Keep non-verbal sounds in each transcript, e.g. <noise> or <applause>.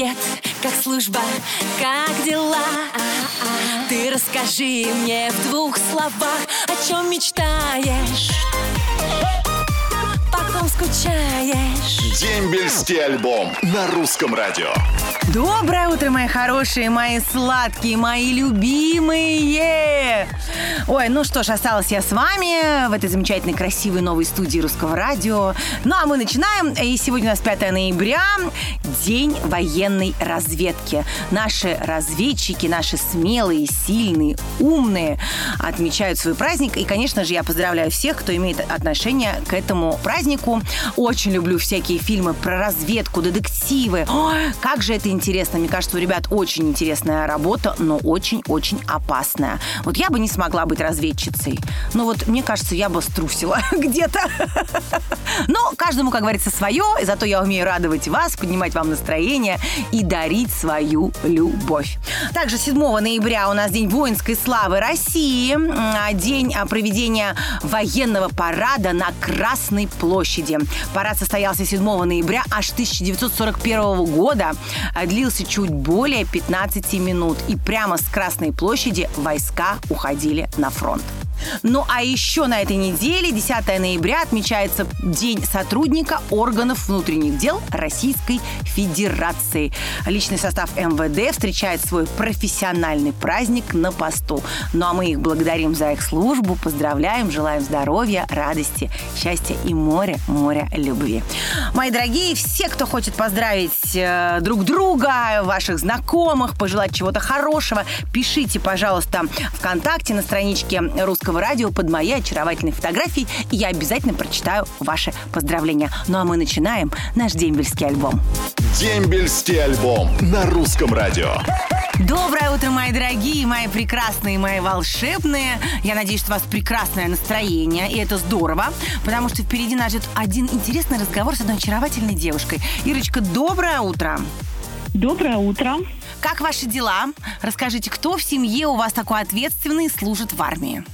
привет, как служба, как дела? Ты расскажи мне в двух словах, о чем мечтаешь, по ком скучаешь. Дембельский альбом на русском радио. Доброе утро, мои хорошие, мои сладкие, мои любимые! Ой, ну что ж, осталась я с вами в этой замечательной, красивой новой студии Русского радио. Ну, а мы начинаем. И сегодня у нас 5 ноября, День военной разведки. Наши разведчики, наши смелые, сильные, умные отмечают свой праздник. И, конечно же, я поздравляю всех, кто имеет отношение к этому празднику. Очень люблю всякие фильмы про разведку, детективы. Ой, как же это интересно. Мне кажется, у ребят очень интересная работа, но очень-очень опасная. Вот я бы не смогла быть разведчицей. Но вот мне кажется, я бы струсила <laughs> где-то. Но каждому, как говорится, свое. И зато я умею радовать вас, поднимать вам настроение и дарить свою любовь. Также 7 ноября у нас День воинской славы России. М, День а, проведения военного парада на Красной площади. Парад состоялся 7 ноября аж 1941 года. А, Длился чуть более 15 минут. И прямо с Красной площади войска уходили на фронт. Ну а еще на этой неделе, 10 ноября, отмечается День сотрудника органов внутренних дел Российской Федерации. Личный состав МВД встречает свой профессиональный праздник на посту. Ну а мы их благодарим за их службу, поздравляем, желаем здоровья, радости, счастья и море, море любви. Мои дорогие, все, кто хочет поздравить э, друг друга, ваших знакомых, пожелать чего-то хорошего, пишите, пожалуйста, ВКонтакте на страничке Русского радио под моей очаровательной фотографией, и я обязательно прочитаю ваши поздравления. Ну а мы начинаем наш дембельский альбом. Дембельский альбом на русском радио. Доброе утро, мои дорогие, мои прекрасные, мои волшебные. Я надеюсь, что у вас прекрасное настроение, и это здорово, потому что впереди нас ждет один интересный разговор с одной очаровательной девушкой. Ирочка, доброе утро. Доброе утро. Как ваши дела? Расскажите, кто в семье у вас такой ответственный и служит в армии?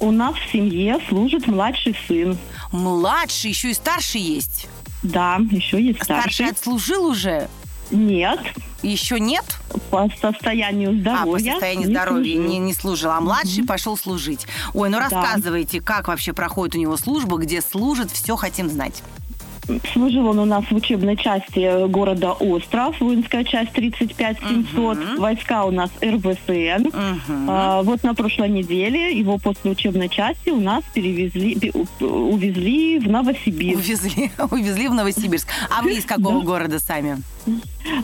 У нас в семье служит младший сын. Младший, еще и старший есть. Да, еще есть Старший старший. отслужил уже? Нет, Еще нет? по состоянию здоровья. а, по состоянию не здоровья служил. не, не служил, а младший пошел служить. Ой, ну Да. рассказывайте, как вообще проходит у него служба, где служит, все хотим знать. Служил он у нас в учебной части города Остров, воинская часть 35700. Войска у нас РВСН. Мгм. А, вот на прошлой неделе его после учебной части у нас перевезли, увезли в Новосибирск. Увезли, <laughs> увезли в Новосибирск. А вы из какого города сами?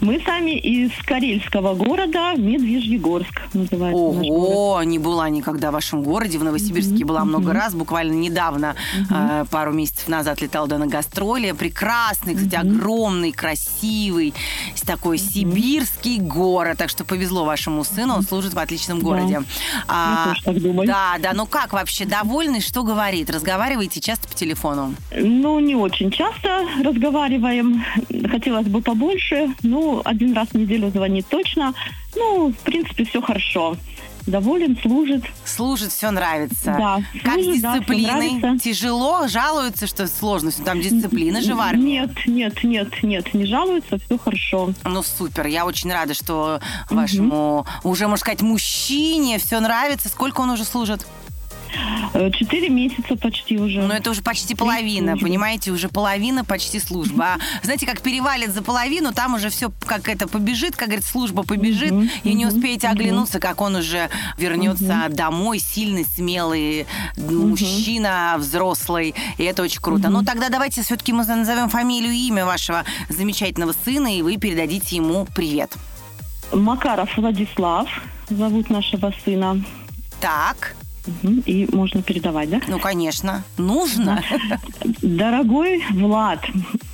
Мы сами из карельского города Медвежьегорск называется. Ого, не была никогда в вашем городе. В Новосибирске была много раз. Буквально недавно, э, пару месяцев назад летал туда на гастроли. Прекрасный, кстати, огромный, красивый, такой сибирский город. Так что повезло вашему сыну, он служит в отличном городе. А, тоже так думаю. Да, да. Ну как вообще, довольны? Что говорит? Разговариваете часто по телефону? Ну, не очень часто разговариваем. Хотелось бы побольше. Ну, один раз в неделю звонит точно. Ну, в принципе, все хорошо. Доволен, служит. Служит, все нравится. Да, Как с служит, да, всё дисциплиной? нравится. Тяжело? Жалуются, что сложно? Там дисциплина же в армии. Нет, нет, нет, нет, не жалуется, все хорошо. Ну, супер. Я очень рада, что вашему, уже, можно сказать, мужчине все нравится. Сколько он уже служит? Э, Четыре месяца почти уже. Ну, это уже почти половина, понимаете? Уже половина почти служба. А знаете, как перевалит за половину, там уже все как это побежит, как говорит, служба побежит, и не успеете оглянуться, как он уже вернется домой, сильный, смелый мужчина, взрослый. И это очень круто. Ну, тогда давайте все-таки мы назовем фамилию и имя вашего замечательного сына, и вы передадите ему привет. Макаров Владислав зовут нашего сына. Так, И можно передавать, да? ну, конечно, нужно. <laughs> Дорогой Влад,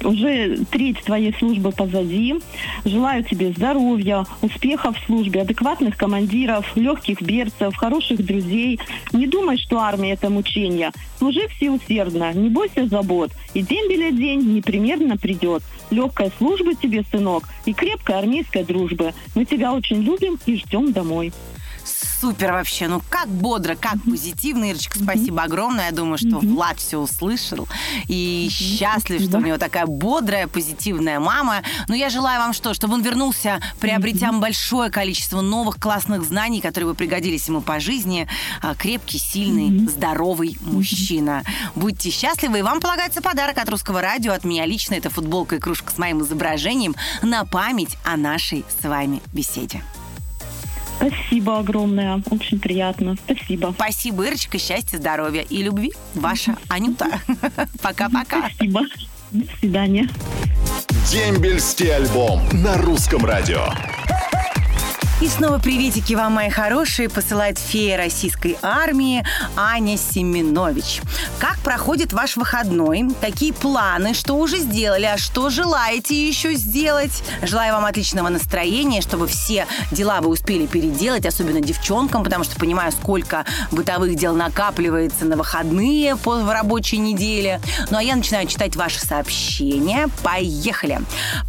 уже треть твоей службы позади. Желаю тебе здоровья, успехов в службе, адекватных командиров, легких берцев, хороших друзей. Не думай, что армия – это мучение. Служи всеусердно, не бойся забот. И день беля день непременно придет. Легкой службы тебе, сынок, и крепкой армейской дружбы. Мы тебя очень любим и ждем домой. Супер вообще. Ну, как бодро, как позитивно. Ирочка, спасибо огромное. Я думаю, что Влад все услышал. И счастлив, что у него такая бодрая, позитивная мама. Но я желаю вам что? Чтобы он вернулся, приобретя большое количество новых классных знаний, которые бы пригодились ему по жизни. А, Крепкий, сильный, здоровый мужчина. Будьте счастливы. И вам полагается подарок от Русского радио. От меня лично это футболка и кружка с моим изображением на память о нашей с вами беседе. Спасибо огромное. Очень приятно. Спасибо. Спасибо, Ирочка, счастья, здоровья и любви. Ваша Анюта. <laughs> Пока-пока. Спасибо. До свидания. Дембельский альбом на русском радио. И снова приветики вам, мои хорошие, посылает фея российской армии Аня Семенович. Как проходит ваш выходной? Какие планы? Что уже сделали? А что желаете еще сделать? Желаю вам отличного настроения, чтобы все дела вы успели переделать, особенно девчонкам, потому что понимаю, сколько бытовых дел накапливается на выходные в рабочей неделе. Ну а я начинаю читать ваши сообщения. Поехали.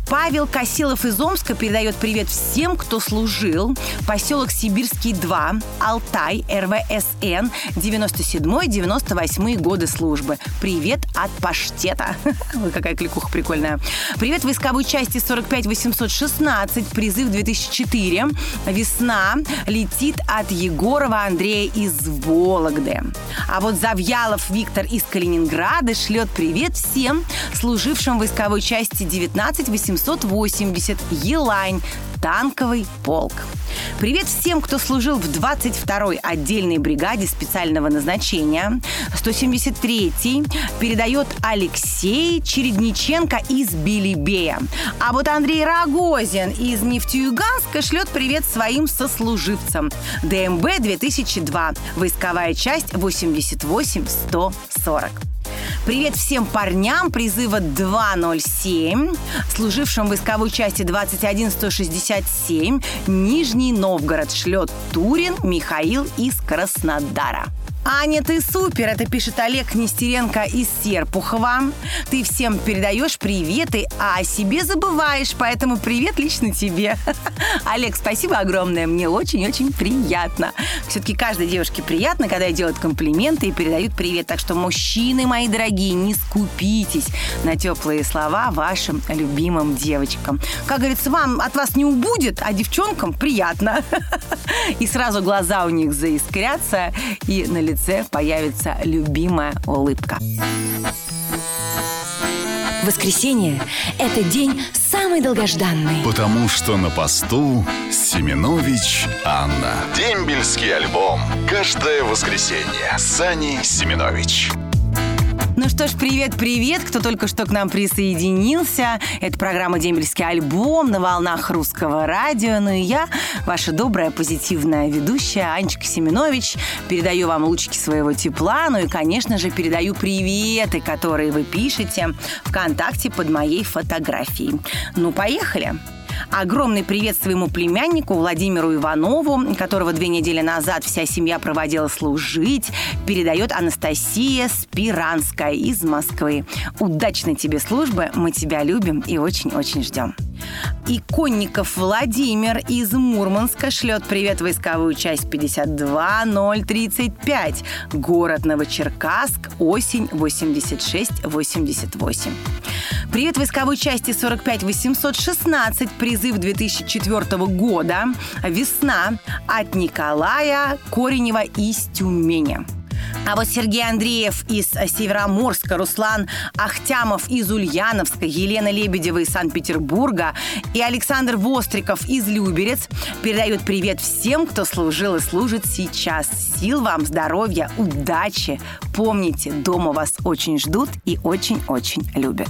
Павел Косилов из Омска передает привет всем, кто служил. Поселок Сибирский 2, Алтай, РВСН, 97-98 годы службы. Привет от паштета. <laughs> Ой, какая кликуха прикольная. Привет войсковой части 45816, призыв 2004. Весна летит от Егорова Андрея из Вологды. А вот Завьялов Виктор из Калининграда шлет привет всем служившим в войсковой части 19880 Елань, танковый полк. Привет всем, кто служил в 22-й отдельной бригаде специального назначения. 173-й передает Алексей Чередниченко из Белебея. А вот Андрей Рогозин из Нефтеюганска шлет привет своим сослуживцам. ДМБ 2002, войсковая часть 88-140. Привет всем парням призыва 207, служившим в войсковой части 21167, Нижний Новгород шлет Турин Михаил из Краснодара. Аня, ты супер! Это пишет Олег Нестеренко из Серпухова. Ты всем передаешь приветы, а о себе забываешь, поэтому привет лично тебе. <laughs> Олег, спасибо огромное, мне очень-очень приятно. Все-таки каждой девушке приятно, когда делают комплименты и передают привет. Так что, мужчины мои дорогие, не скупитесь на теплые слова вашим любимым девочкам. Как говорится, вам от вас не убудет, а девчонкам приятно. <laughs> И сразу глаза у них заискрятся, и на лице появится любимая улыбка. Воскресенье – это день самый долгожданный. Потому что на посту Семенович Анна. Дембельский альбом. Каждое воскресенье. Сани Семенович. Ну что ж, привет-привет, кто только что к нам присоединился. Это программа «Дембельский альбом» на волнах русского радио. Ну и я, ваша добрая, позитивная ведущая Анечка Семенович, передаю вам лучики своего тепла, ну и, конечно же, передаю приветы, которые вы пишете ВКонтакте под моей фотографией. Ну, поехали! Огромный привет своему племяннику Владимиру Иванову, которого две недели назад вся семья проводила служить, передает Анастасия Спиранская из Москвы. Удачной тебе службы, мы тебя любим и очень-очень ждем. Иконников Владимир из Мурманска шлет привет войсковую часть 52035. Город Новочеркасск, осень 86-88. Привет войсковой части 45816, призыв 2004 года, весна от Николая Коренева из Тюмени. А вот Сергей Андреев из Североморска, Руслан Ахтямов из Ульяновска, Елена Лебедева из Санкт-Петербурга и Александр Востриков из Люберец передают привет всем, кто служил и служит сейчас. Сил вам, здоровья, удачи. Помните, дома вас очень ждут и очень-очень любят.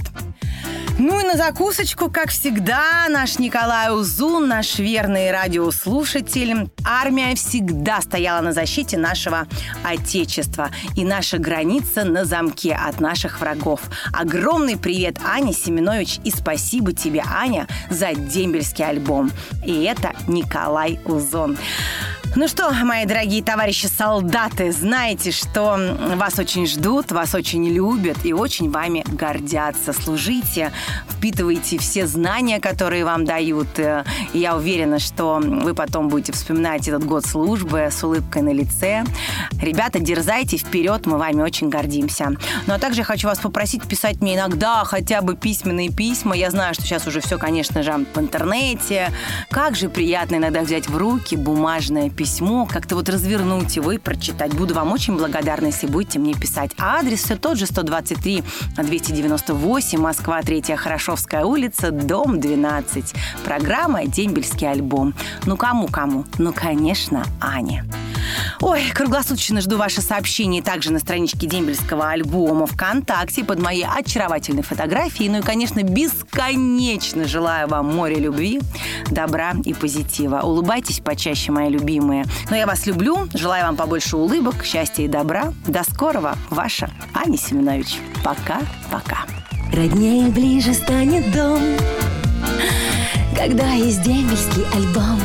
Ну и на закусочку, как всегда, наш Николай Узун, наш верный радиослушатель. Армия всегда стояла на защите нашего Отечества. И наша граница на замке от наших врагов. Огромный привет Ане Семенович и спасибо тебе, Аня, за дембельский альбом. И это Николай Узон. Ну что, мои дорогие товарищи солдаты, знаете, что вас очень ждут, вас очень любят и очень вами гордятся. Служите в впитываете все знания, которые вам дают. Э, и я уверена, что вы потом будете вспоминать этот год службы с улыбкой на лице. Ребята, дерзайте вперед, мы вами очень гордимся. Ну а также хочу вас попросить писать мне иногда хотя бы письменные письма. Я знаю, что сейчас уже все, конечно же, в интернете. Как же приятно иногда взять в руки бумажное письмо, как-то вот развернуть его и прочитать. Буду вам очень благодарна, если будете мне писать. А адрес все тот же 123 298 Москва, 3 Хорошовская улица, дом 12. Программа «Дембельский альбом». Ну кому-кому? Ну, конечно, Аня. Ой, круглосуточно жду ваши сообщения также на страничке дембельского альбома ВКонтакте под моей очаровательной фотографией. Ну и, конечно, бесконечно желаю вам море любви, добра и позитива. Улыбайтесь почаще, мои любимые. Но я вас люблю, желаю вам побольше улыбок, счастья и добра. До скорого, ваша Аня Семенович. Пока-пока. Роднее ближе станет дом, когда есть дембельский альбом.